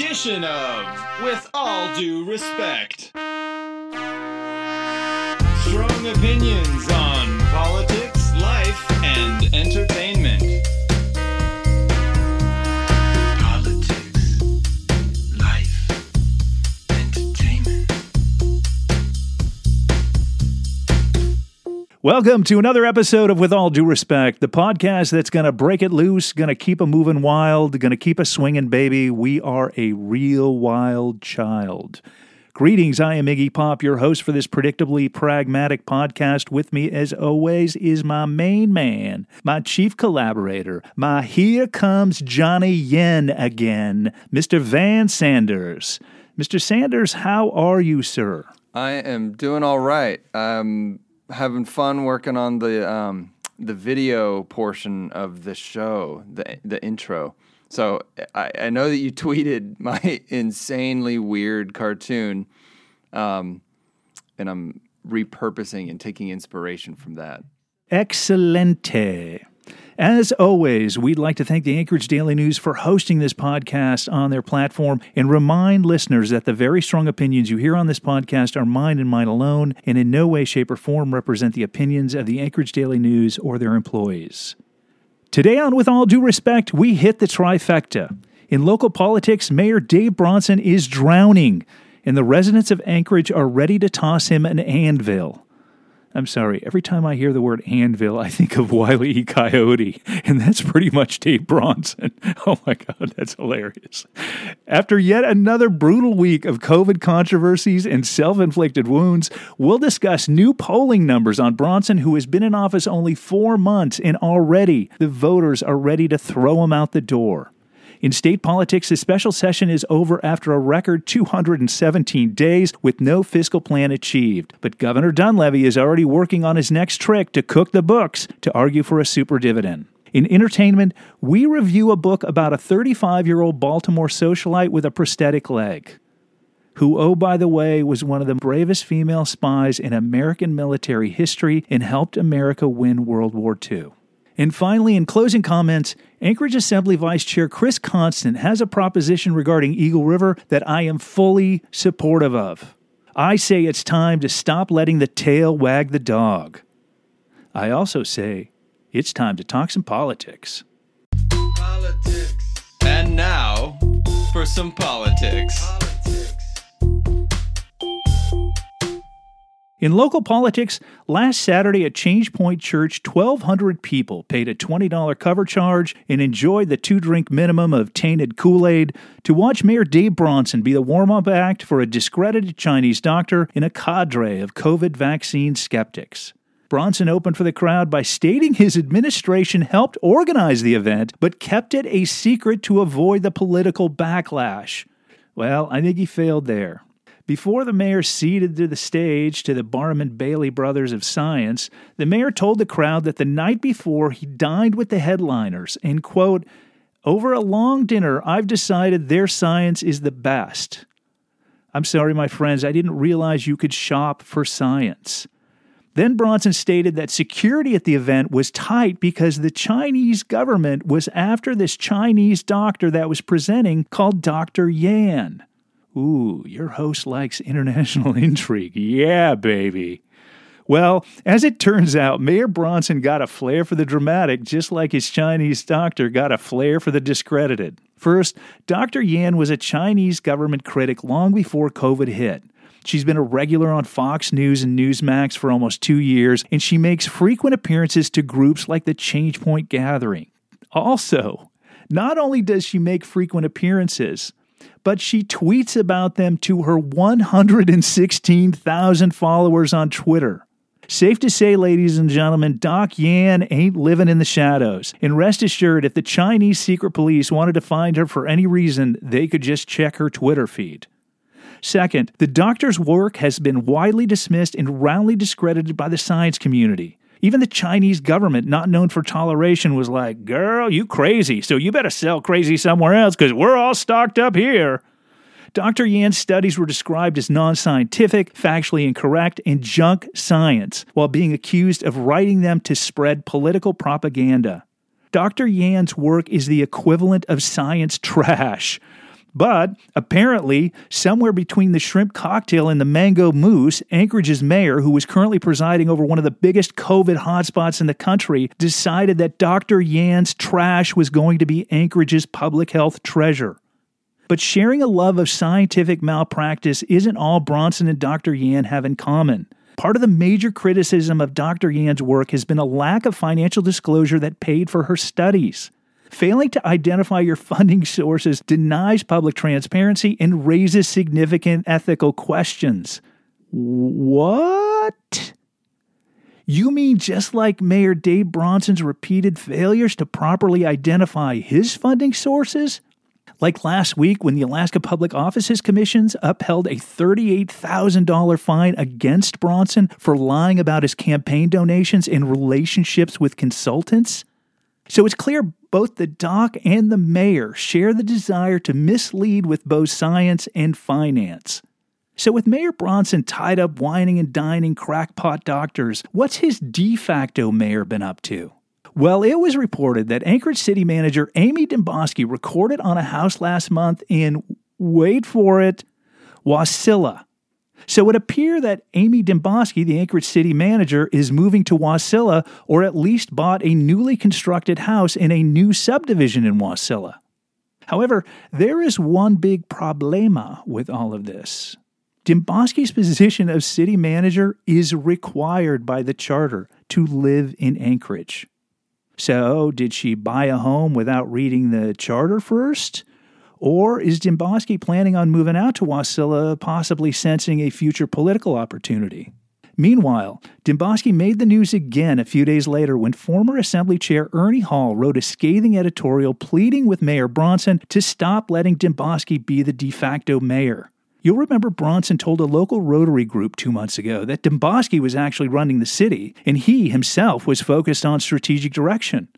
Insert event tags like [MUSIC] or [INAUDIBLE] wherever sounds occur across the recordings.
edition of With All Due Respect. Strong opinions on Welcome to another episode of With All Due Respect, the podcast that's going to break it loose, going to keep a moving wild, going to keep a swinging, baby. We are a real wild child. Greetings, I am Iggy Pop, your host for this predictably pragmatic podcast. With me, as always, is my main man, my chief collaborator, my Here Comes Johnny Yen again, Mr. Van Sanders. Mr. Sanders, how are you, sir? I am doing all right. I'm having fun working on the um, the video portion of the show, the the intro. So I, I know that you [LAUGHS] tweeted my insanely weird cartoon, um, and I'm repurposing and taking inspiration from that. Excelente. As always, we'd like to thank the Anchorage Daily News for hosting this podcast on their platform and remind listeners that the very strong opinions you hear on this podcast are mine and mine alone and in no way, shape, or form represent the opinions of the Anchorage Daily News or their employees. Today on With All Due Respect, we hit the trifecta. In local politics, Mayor Dave Bronson is drowning, and the residents of Anchorage are ready to toss him an anvil. I'm sorry, every time I hear the word anvil, I think of Wile E. Coyote, and that's pretty much Dave Bronson. [LAUGHS] Oh my God, that's hilarious. After yet another brutal week of COVID controversies and self inflicted wounds, we'll discuss new polling numbers on Bronson, who has been in office only four months, and already the voters are ready to throw him out the door. In state politics, the special session is over after a record 217 days with no fiscal plan achieved. But Governor Dunleavy is already working on his next trick to cook the books to argue for a super dividend. In entertainment, we review a book about a 35 year old Baltimore socialite with a prosthetic leg, who, oh, by the way, was one of the bravest female spies in American military history and helped America win World War II. And finally, in closing comments, Anchorage Assembly Vice Chair Chris Constant has a proposition regarding Eagle River that I am fully supportive of. I say it's time to stop letting the tail wag the dog. I also say it's time to talk some politics. Politics. And now for some politics. In local politics, last Saturday at Change Point Church, 1,200 people paid a $20 cover charge and enjoyed the two drink minimum of tainted Kool Aid to watch Mayor Dave Bronson be the warm up act for a discredited Chinese doctor in a cadre of COVID vaccine skeptics. Bronson opened for the crowd by stating his administration helped organize the event, but kept it a secret to avoid the political backlash. Well, I think he failed there. Before the mayor ceded to the stage to the Barnum and Bailey Brothers of Science, the mayor told the crowd that the night before he dined with the headliners and, quote, over a long dinner, I've decided their science is the best. I'm sorry, my friends, I didn't realize you could shop for science. Then Bronson stated that security at the event was tight because the Chinese government was after this Chinese doctor that was presenting called Dr. Yan. Ooh, your host likes international [LAUGHS] intrigue. Yeah, baby. Well, as it turns out, Mayor Bronson got a flair for the dramatic, just like his Chinese doctor got a flair for the discredited. First, Dr. Yan was a Chinese government critic long before COVID hit. She's been a regular on Fox News and Newsmax for almost two years, and she makes frequent appearances to groups like the Change Point Gathering. Also, not only does she make frequent appearances, but she tweets about them to her 116,000 followers on Twitter. Safe to say, ladies and gentlemen, Doc Yan ain't living in the shadows. And rest assured, if the Chinese secret police wanted to find her for any reason, they could just check her Twitter feed. Second, the doctor's work has been widely dismissed and roundly discredited by the science community. Even the Chinese government, not known for toleration, was like, Girl, you crazy, so you better sell crazy somewhere else because we're all stocked up here. Dr. Yan's studies were described as non scientific, factually incorrect, and junk science, while being accused of writing them to spread political propaganda. Dr. Yan's work is the equivalent of science trash. But apparently, somewhere between the shrimp cocktail and the mango mousse, Anchorage's mayor, who was currently presiding over one of the biggest COVID hotspots in the country, decided that Dr. Yan's trash was going to be Anchorage's public health treasure. But sharing a love of scientific malpractice isn't all Bronson and Dr. Yan have in common. Part of the major criticism of Dr. Yan's work has been a lack of financial disclosure that paid for her studies. Failing to identify your funding sources denies public transparency and raises significant ethical questions. What? You mean just like Mayor Dave Bronson's repeated failures to properly identify his funding sources? Like last week when the Alaska Public Offices Commissions upheld a $38,000 fine against Bronson for lying about his campaign donations and relationships with consultants? So it's clear both the doc and the mayor share the desire to mislead with both science and finance. So, with Mayor Bronson tied up whining and dining crackpot doctors, what's his de facto mayor been up to? Well, it was reported that Anchorage City Manager Amy Demboski recorded on a house last month in, wait for it, Wasilla. So it would appear that Amy Demboski, the Anchorage City Manager, is moving to Wasilla or at least bought a newly constructed house in a new subdivision in Wasilla. However, there is one big problema with all of this. Demboski's position of city manager is required by the charter to live in Anchorage. So, did she buy a home without reading the charter first? Or is Demboski planning on moving out to Wasilla, possibly sensing a future political opportunity? Meanwhile, Demboski made the news again a few days later when former Assembly Chair Ernie Hall wrote a scathing editorial pleading with Mayor Bronson to stop letting Demboski be the de facto mayor. You'll remember Bronson told a local Rotary group two months ago that Demboski was actually running the city, and he himself was focused on strategic direction.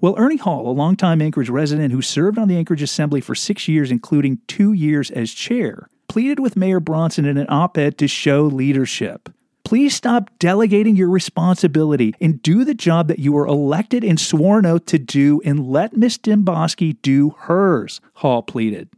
Well, Ernie Hall, a longtime Anchorage resident who served on the Anchorage Assembly for six years, including two years as chair, pleaded with Mayor Bronson in an op ed to show leadership. Please stop delegating your responsibility and do the job that you were elected and sworn oath to do and let Miss Demboski do hers, Hall pleaded.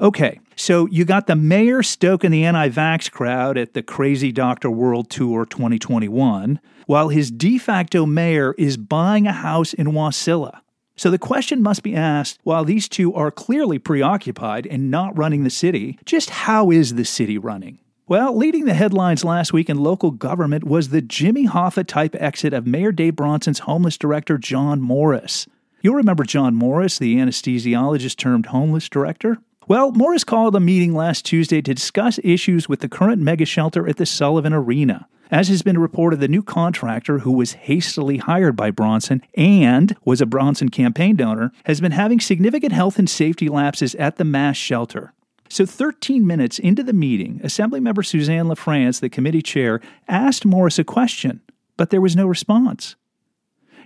Okay, so you got the mayor stoking the anti vax crowd at the Crazy Doctor World Tour 2021, while his de facto mayor is buying a house in Wasilla. So the question must be asked while these two are clearly preoccupied and not running the city, just how is the city running? Well, leading the headlines last week in local government was the Jimmy Hoffa type exit of Mayor Dave Bronson's homeless director, John Morris. You'll remember John Morris, the anesthesiologist termed homeless director. Well, Morris called a meeting last Tuesday to discuss issues with the current mega shelter at the Sullivan Arena. As has been reported, the new contractor, who was hastily hired by Bronson and was a Bronson campaign donor, has been having significant health and safety lapses at the mass shelter. So, 13 minutes into the meeting, Assemblymember Suzanne LaFrance, the committee chair, asked Morris a question, but there was no response.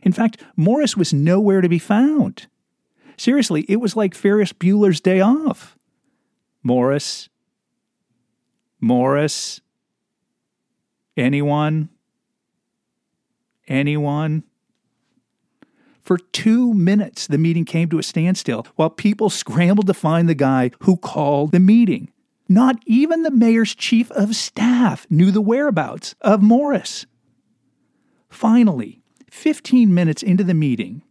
In fact, Morris was nowhere to be found. Seriously, it was like Ferris Bueller's Day Off. Morris. Morris. Anyone? Anyone? For two minutes, the meeting came to a standstill while people scrambled to find the guy who called the meeting. Not even the mayor's chief of staff knew the whereabouts of Morris. Finally, 15 minutes into the meeting,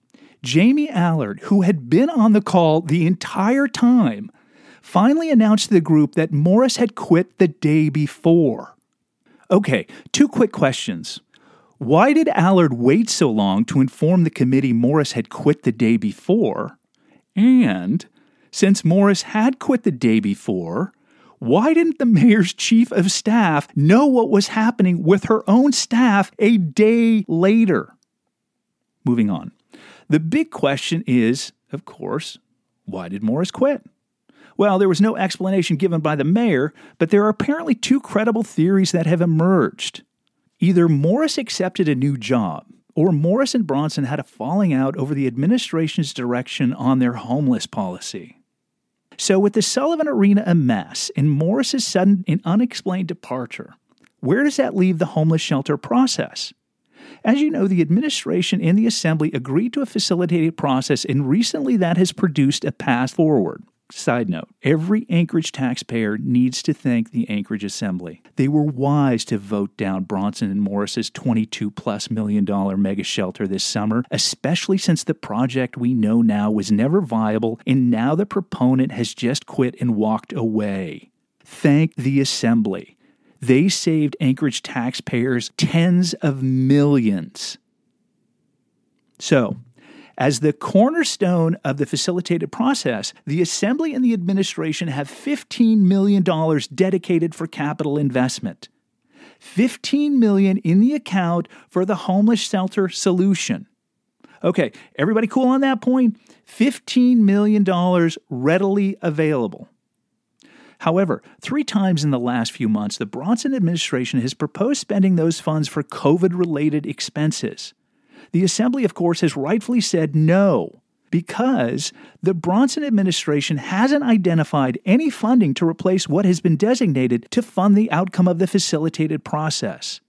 Jamie Allard, who had been on the call the entire time, finally announced to the group that Morris had quit the day before. Okay, two quick questions. Why did Allard wait so long to inform the committee Morris had quit the day before? And since Morris had quit the day before, why didn't the mayor's chief of staff know what was happening with her own staff a day later? Moving on. The big question is, of course, why did Morris quit? Well, there was no explanation given by the mayor, but there are apparently two credible theories that have emerged. Either Morris accepted a new job, or Morris and Bronson had a falling out over the administration's direction on their homeless policy. So, with the Sullivan Arena a mess and Morris's sudden and unexplained departure, where does that leave the homeless shelter process? As you know, the administration and the assembly agreed to a facilitated process, and recently that has produced a path forward. Side note Every Anchorage taxpayer needs to thank the Anchorage Assembly. They were wise to vote down Bronson and Morris's 22 plus million dollar mega shelter this summer, especially since the project we know now was never viable and now the proponent has just quit and walked away. Thank the Assembly. They saved Anchorage taxpayers tens of millions. So, as the cornerstone of the facilitated process, the Assembly and the administration have $15 million dedicated for capital investment. 15 million in the account for the homeless shelter solution. Okay, everybody cool on that point? $15 million readily available. However, three times in the last few months, the Bronson administration has proposed spending those funds for COVID related expenses. The Assembly, of course, has rightfully said no because the Bronson administration hasn't identified any funding to replace what has been designated to fund the outcome of the facilitated process.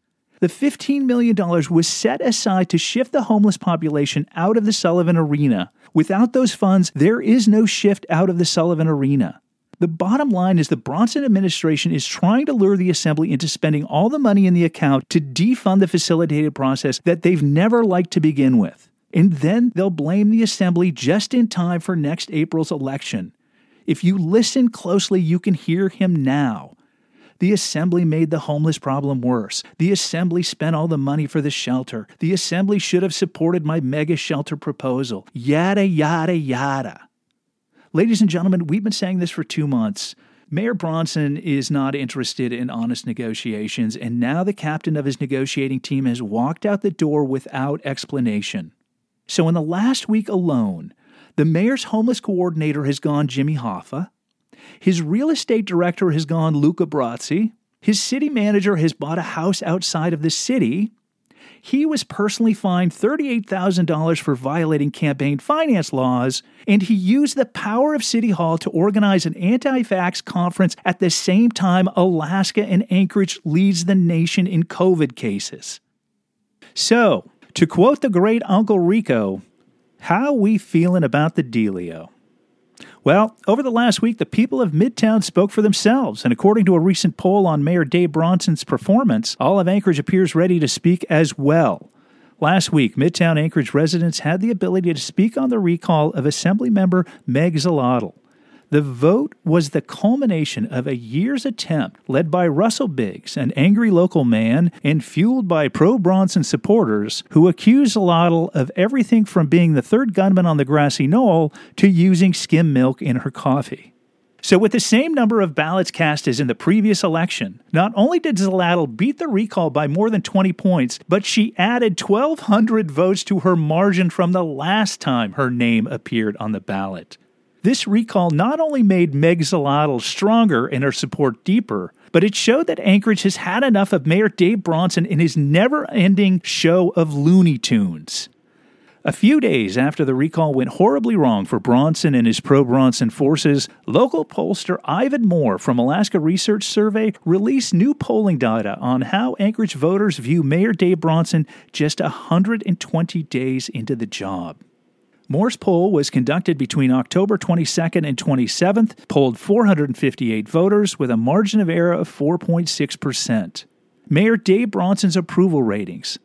The $15 million was set aside to shift the homeless population out of the Sullivan Arena. Without those funds, there is no shift out of the Sullivan Arena. The bottom line is the Bronson administration is trying to lure the Assembly into spending all the money in the account to defund the facilitated process that they've never liked to begin with. And then they'll blame the Assembly just in time for next April's election. If you listen closely, you can hear him now. The Assembly made the homeless problem worse. The Assembly spent all the money for the shelter. The Assembly should have supported my mega shelter proposal. Yada, yada, yada. Ladies and gentlemen, we've been saying this for two months. Mayor Bronson is not interested in honest negotiations, and now the captain of his negotiating team has walked out the door without explanation. So, in the last week alone, the mayor's homeless coordinator has gone Jimmy Hoffa, his real estate director has gone Luca Brasi, his city manager has bought a house outside of the city, he was personally fined $38,000 for violating campaign finance laws, and he used the power of City Hall to organize an anti vax conference at the same time Alaska and Anchorage leads the nation in COVID cases. So, to quote the great Uncle Rico, how we feeling about the dealio? Well, over the last week, the people of Midtown spoke for themselves, and according to a recent poll on Mayor Dave Bronson's performance, all of Anchorage appears ready to speak as well. Last week, Midtown Anchorage residents had the ability to speak on the recall of Assemblymember Meg Zaletel. The vote was the culmination of a year's attempt led by Russell Biggs, an angry local man, and fueled by pro Bronson supporters who accused Zaletel of everything from being the third gunman on the grassy knoll to using skim milk in her coffee. So, with the same number of ballots cast as in the previous election, not only did Zaletel beat the recall by more than 20 points, but she added 1,200 votes to her margin from the last time her name appeared on the ballot. This recall not only made Meg Zaletel stronger and her support deeper, but it showed that Anchorage has had enough of Mayor Dave Bronson in his never ending show of Looney Tunes. A few days after the recall went horribly wrong for Bronson and his pro Bronson forces, local pollster Ivan Moore from Alaska Research Survey released new polling data on how Anchorage voters view Mayor Dave Bronson just 120 days into the job. Moore's poll was conducted between October 22nd and 27th, polled 458 voters with a margin of error of 4.6%. Mayor Dave Bronson's approval ratings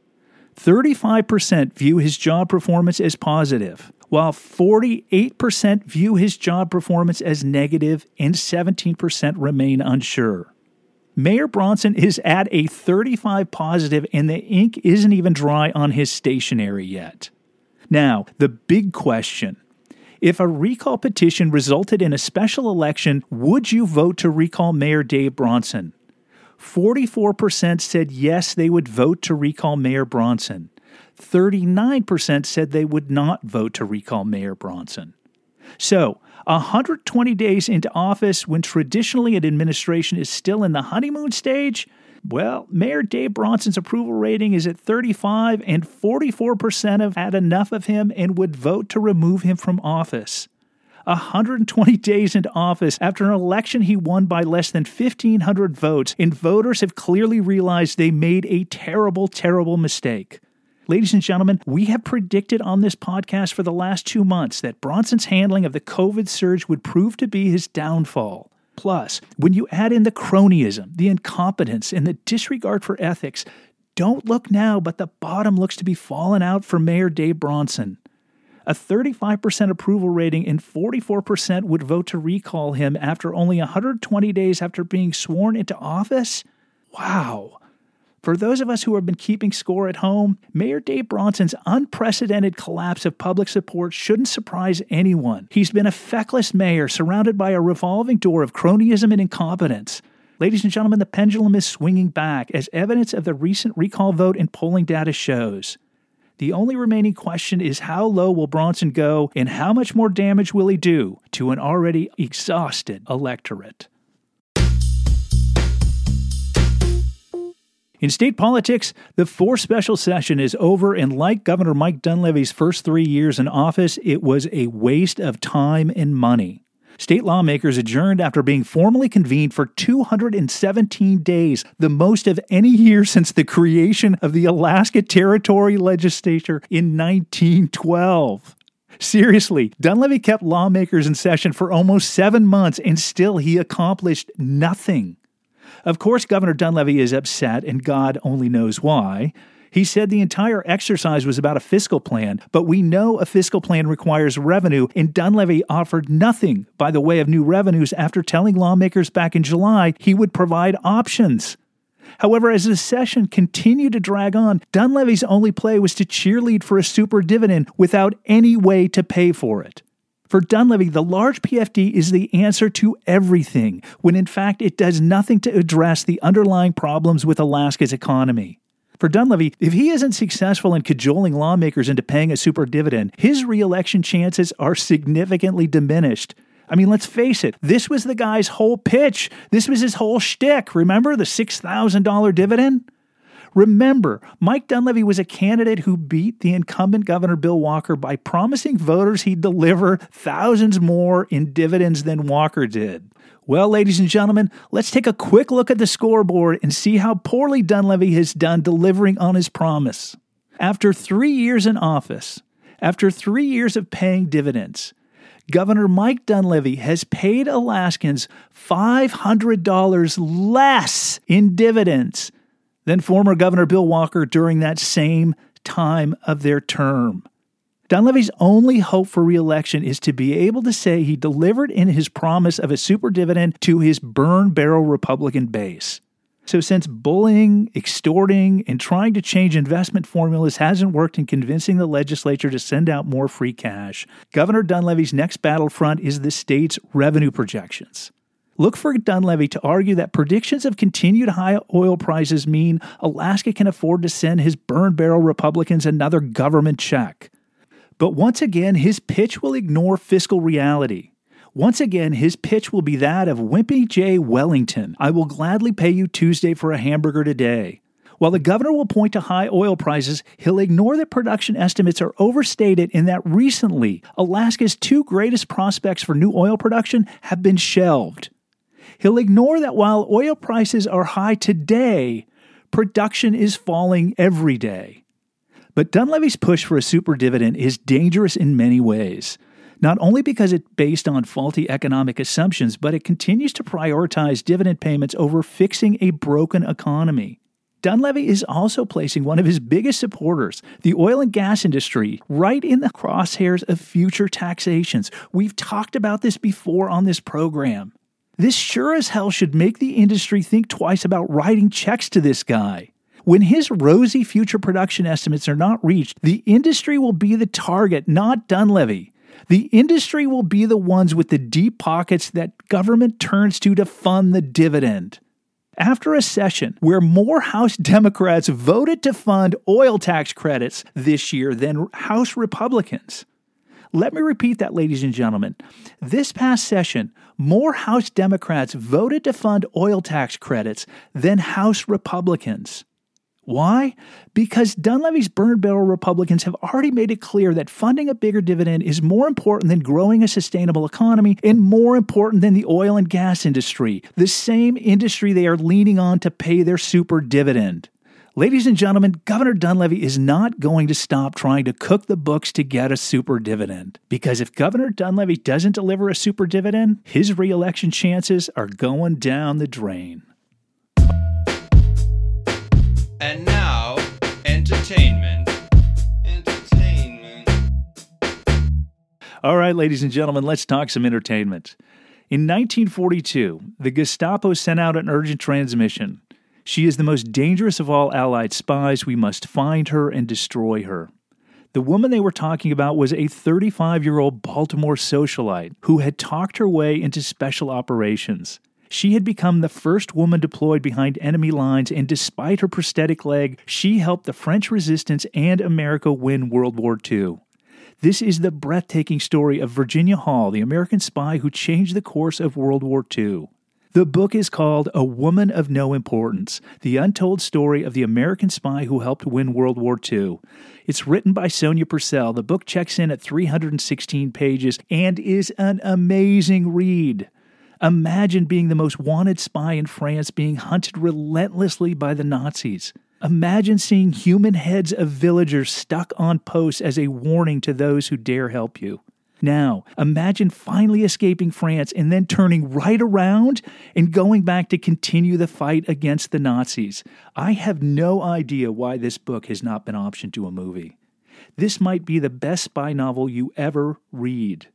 35% view his job performance as positive, while 48% view his job performance as negative and 17% remain unsure. Mayor Bronson is at a 35 positive and the ink isn't even dry on his stationery yet. Now, the big question if a recall petition resulted in a special election, would you vote to recall Mayor Dave Bronson? 44% said yes, they would vote to recall Mayor Bronson. 39% said they would not vote to recall Mayor Bronson. So, 120 days into office, when traditionally an administration is still in the honeymoon stage, well, Mayor Dave Bronson's approval rating is at 35, and 44% have had enough of him and would vote to remove him from office. 120 days into office after an election he won by less than 1,500 votes, and voters have clearly realized they made a terrible, terrible mistake. Ladies and gentlemen, we have predicted on this podcast for the last two months that Bronson's handling of the COVID surge would prove to be his downfall. Plus, when you add in the cronyism, the incompetence, and the disregard for ethics, don't look now, but the bottom looks to be falling out for Mayor Dave Bronson. A 35% approval rating and 44% would vote to recall him after only 120 days after being sworn into office? Wow. For those of us who have been keeping score at home, Mayor Dave Bronson's unprecedented collapse of public support shouldn't surprise anyone. He's been a feckless mayor surrounded by a revolving door of cronyism and incompetence. Ladies and gentlemen, the pendulum is swinging back as evidence of the recent recall vote and polling data shows. The only remaining question is how low will Bronson go and how much more damage will he do to an already exhausted electorate? In state politics, the fourth special session is over, and like Governor Mike Dunleavy's first three years in office, it was a waste of time and money. State lawmakers adjourned after being formally convened for 217 days, the most of any year since the creation of the Alaska Territory Legislature in 1912. Seriously, Dunleavy kept lawmakers in session for almost seven months, and still he accomplished nothing. Of course, Governor Dunleavy is upset, and God only knows why. He said the entire exercise was about a fiscal plan, but we know a fiscal plan requires revenue, and Dunleavy offered nothing by the way of new revenues after telling lawmakers back in July he would provide options. However, as the session continued to drag on, Dunleavy's only play was to cheerlead for a super dividend without any way to pay for it. For Dunleavy, the large PFD is the answer to everything, when in fact it does nothing to address the underlying problems with Alaska's economy. For Dunleavy, if he isn't successful in cajoling lawmakers into paying a super dividend, his reelection chances are significantly diminished. I mean, let's face it, this was the guy's whole pitch. This was his whole shtick. Remember the $6,000 dividend? Remember, Mike Dunleavy was a candidate who beat the incumbent Governor Bill Walker by promising voters he'd deliver thousands more in dividends than Walker did. Well, ladies and gentlemen, let's take a quick look at the scoreboard and see how poorly Dunleavy has done delivering on his promise. After three years in office, after three years of paying dividends, Governor Mike Dunleavy has paid Alaskans $500 less in dividends than former Governor Bill Walker during that same time of their term. Dunleavy's only hope for reelection is to be able to say he delivered in his promise of a super dividend to his burn barrel Republican base. So, since bullying, extorting, and trying to change investment formulas hasn't worked in convincing the legislature to send out more free cash, Governor Dunleavy's next battlefront is the state's revenue projections. Look for Dunleavy to argue that predictions of continued high oil prices mean Alaska can afford to send his burn barrel Republicans another government check. But once again, his pitch will ignore fiscal reality. Once again, his pitch will be that of Wimpy J. Wellington I will gladly pay you Tuesday for a hamburger today. While the governor will point to high oil prices, he'll ignore that production estimates are overstated and that recently Alaska's two greatest prospects for new oil production have been shelved. He'll ignore that while oil prices are high today, production is falling every day. But Dunleavy's push for a super dividend is dangerous in many ways. Not only because it's based on faulty economic assumptions, but it continues to prioritize dividend payments over fixing a broken economy. Dunleavy is also placing one of his biggest supporters, the oil and gas industry, right in the crosshairs of future taxations. We've talked about this before on this program. This sure as hell should make the industry think twice about writing checks to this guy. When his rosy future production estimates are not reached, the industry will be the target, not Dunleavy. The industry will be the ones with the deep pockets that government turns to to fund the dividend. After a session where more House Democrats voted to fund oil tax credits this year than House Republicans, let me repeat that, ladies and gentlemen. This past session, more House Democrats voted to fund oil tax credits than House Republicans. Why? Because Dunleavy's burn barrel Republicans have already made it clear that funding a bigger dividend is more important than growing a sustainable economy and more important than the oil and gas industry, the same industry they are leaning on to pay their super dividend. Ladies and gentlemen, Governor Dunleavy is not going to stop trying to cook the books to get a super dividend. Because if Governor Dunleavy doesn't deliver a super dividend, his reelection chances are going down the drain. And now, entertainment. Entertainment. All right, ladies and gentlemen, let's talk some entertainment. In 1942, the Gestapo sent out an urgent transmission. She is the most dangerous of all Allied spies. We must find her and destroy her. The woman they were talking about was a 35 year old Baltimore socialite who had talked her way into special operations. She had become the first woman deployed behind enemy lines, and despite her prosthetic leg, she helped the French resistance and America win World War II. This is the breathtaking story of Virginia Hall, the American spy who changed the course of World War II. The book is called A Woman of No Importance The Untold Story of the American Spy Who Helped Win World War II. It's written by Sonia Purnell. The book checks in at 316 pages and is an amazing read. Imagine being the most wanted spy in France being hunted relentlessly by the Nazis. Imagine seeing human heads of villagers stuck on posts as a warning to those who dare help you. Now, imagine finally escaping France and then turning right around and going back to continue the fight against the Nazis. I have no idea why this book has not been optioned to a movie. This might be the best spy novel you ever read.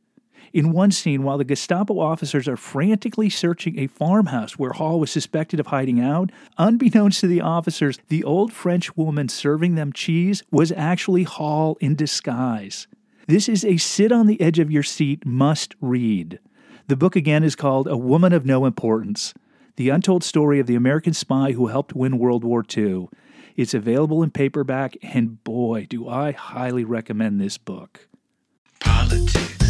In one scene, while the Gestapo officers are frantically searching a farmhouse where Hall was suspected of hiding out, unbeknownst to the officers, the old French woman serving them cheese was actually Hall in disguise. This is a sit on the edge of your seat must read. The book again is called A Woman of No Importance The Untold Story of the American Spy Who Helped Win World War II. It's available in paperback, and boy, do I highly recommend this book. Politics.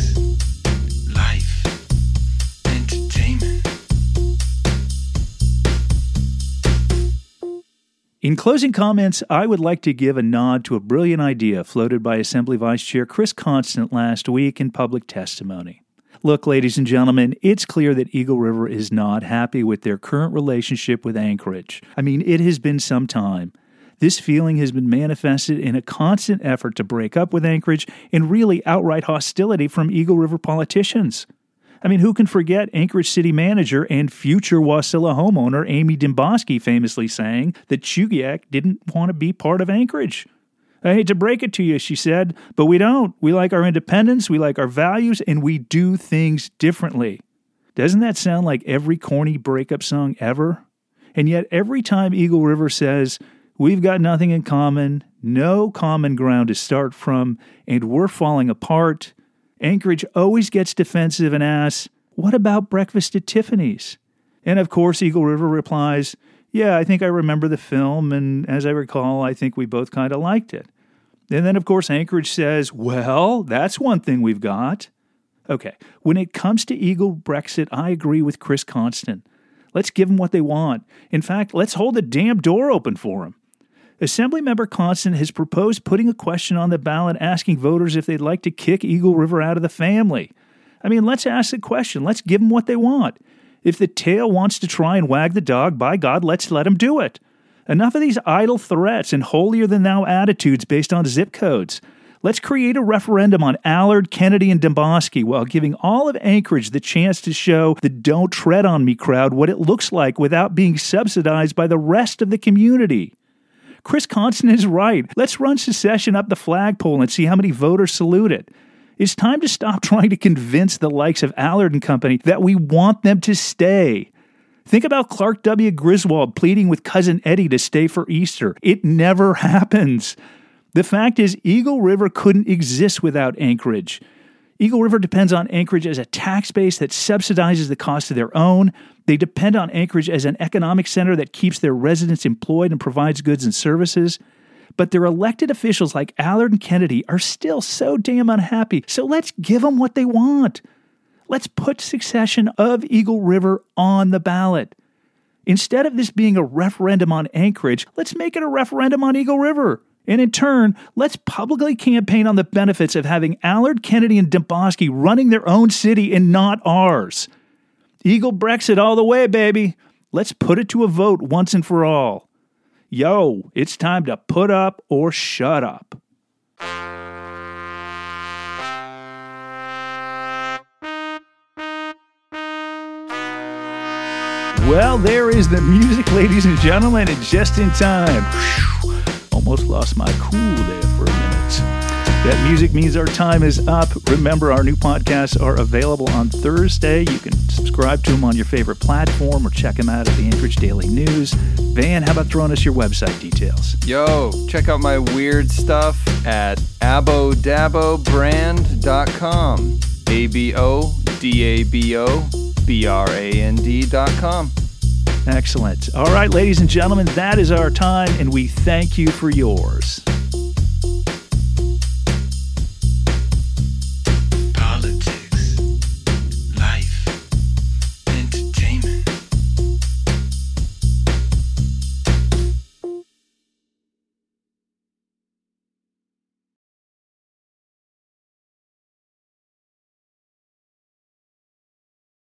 In closing comments, I would like to give a nod to a brilliant idea floated by Assembly Vice Chair Chris Constant last week in public testimony. Look, ladies and gentlemen, it's clear that Eagle River is not happy with their current relationship with Anchorage. I mean, it has been some time. This feeling has been manifested in a constant effort to break up with Anchorage and really outright hostility from Eagle River politicians. I mean, who can forget Anchorage City manager and future Wasilla homeowner Amy Dimboski famously saying that Chugiak didn't want to be part of Anchorage? I hate to break it to you, she said, but we don't. We like our independence, we like our values, and we do things differently. Doesn't that sound like every corny breakup song ever? And yet, every time Eagle River says, We've got nothing in common, no common ground to start from, and we're falling apart, Anchorage always gets defensive and asks, What about breakfast at Tiffany's? And of course, Eagle River replies, Yeah, I think I remember the film, and as I recall, I think we both kind of liked it. And then, of course, Anchorage says, Well, that's one thing we've got. Okay, when it comes to Eagle Brexit, I agree with Chris Constant. Let's give them what they want. In fact, let's hold the damn door open for them. Assemblymember Constant has proposed putting a question on the ballot asking voters if they'd like to kick Eagle River out of the family. I mean, let's ask the question. Let's give them what they want. If the tail wants to try and wag the dog, by God, let's let him do it. Enough of these idle threats and holier than thou attitudes based on zip codes. Let's create a referendum on Allard, Kennedy, and Dimboski while giving all of Anchorage the chance to show the don't tread on me crowd what it looks like without being subsidized by the rest of the community. Chris Constant is right. Let's run secession up the flagpole and see how many voters salute it. It's time to stop [LAUGHS] trying to convince the likes of Allard and Company that we want them to stay. Think about Clark W. Griswold pleading with cousin Eddie to stay for Easter. It never [LAUGHS] happens. The fact is, Eagle River couldn't exist without Anchorage. Eagle River depends on Anchorage as a tax base that subsidizes the cost of their own. They depend on Anchorage as an economic center that keeps their residents employed and provides goods and services. But their elected officials like Allard and Kennedy are still so damn unhappy. So let's give them what they want. Let's put succession of Eagle River on the ballot. Instead of this being a referendum on Anchorage, let's make it a referendum on Eagle River. And in turn, let's publicly campaign on the benefits of having Allard, Kennedy, and Dimboski running their own city and not ours. Eagle Brexit all the way, baby. Let's put it to a vote once and for all. Yo, it's time to put up or shut up. Well, there is the music, ladies and gentlemen, and just in time. Almost lost my cool there for a minute. That music means our time is up. Remember, our new podcasts are available on Thursday. You can subscribe to them on your favorite platform or check them out at the Anchorage Daily News. Van, how about throwing us your website details? Yo, check out my weird stuff at abodabobrand.com. A B O D A B O B R A N D.com. Excellent. All right, ladies and gentlemen, that is our time, and we thank you for yours.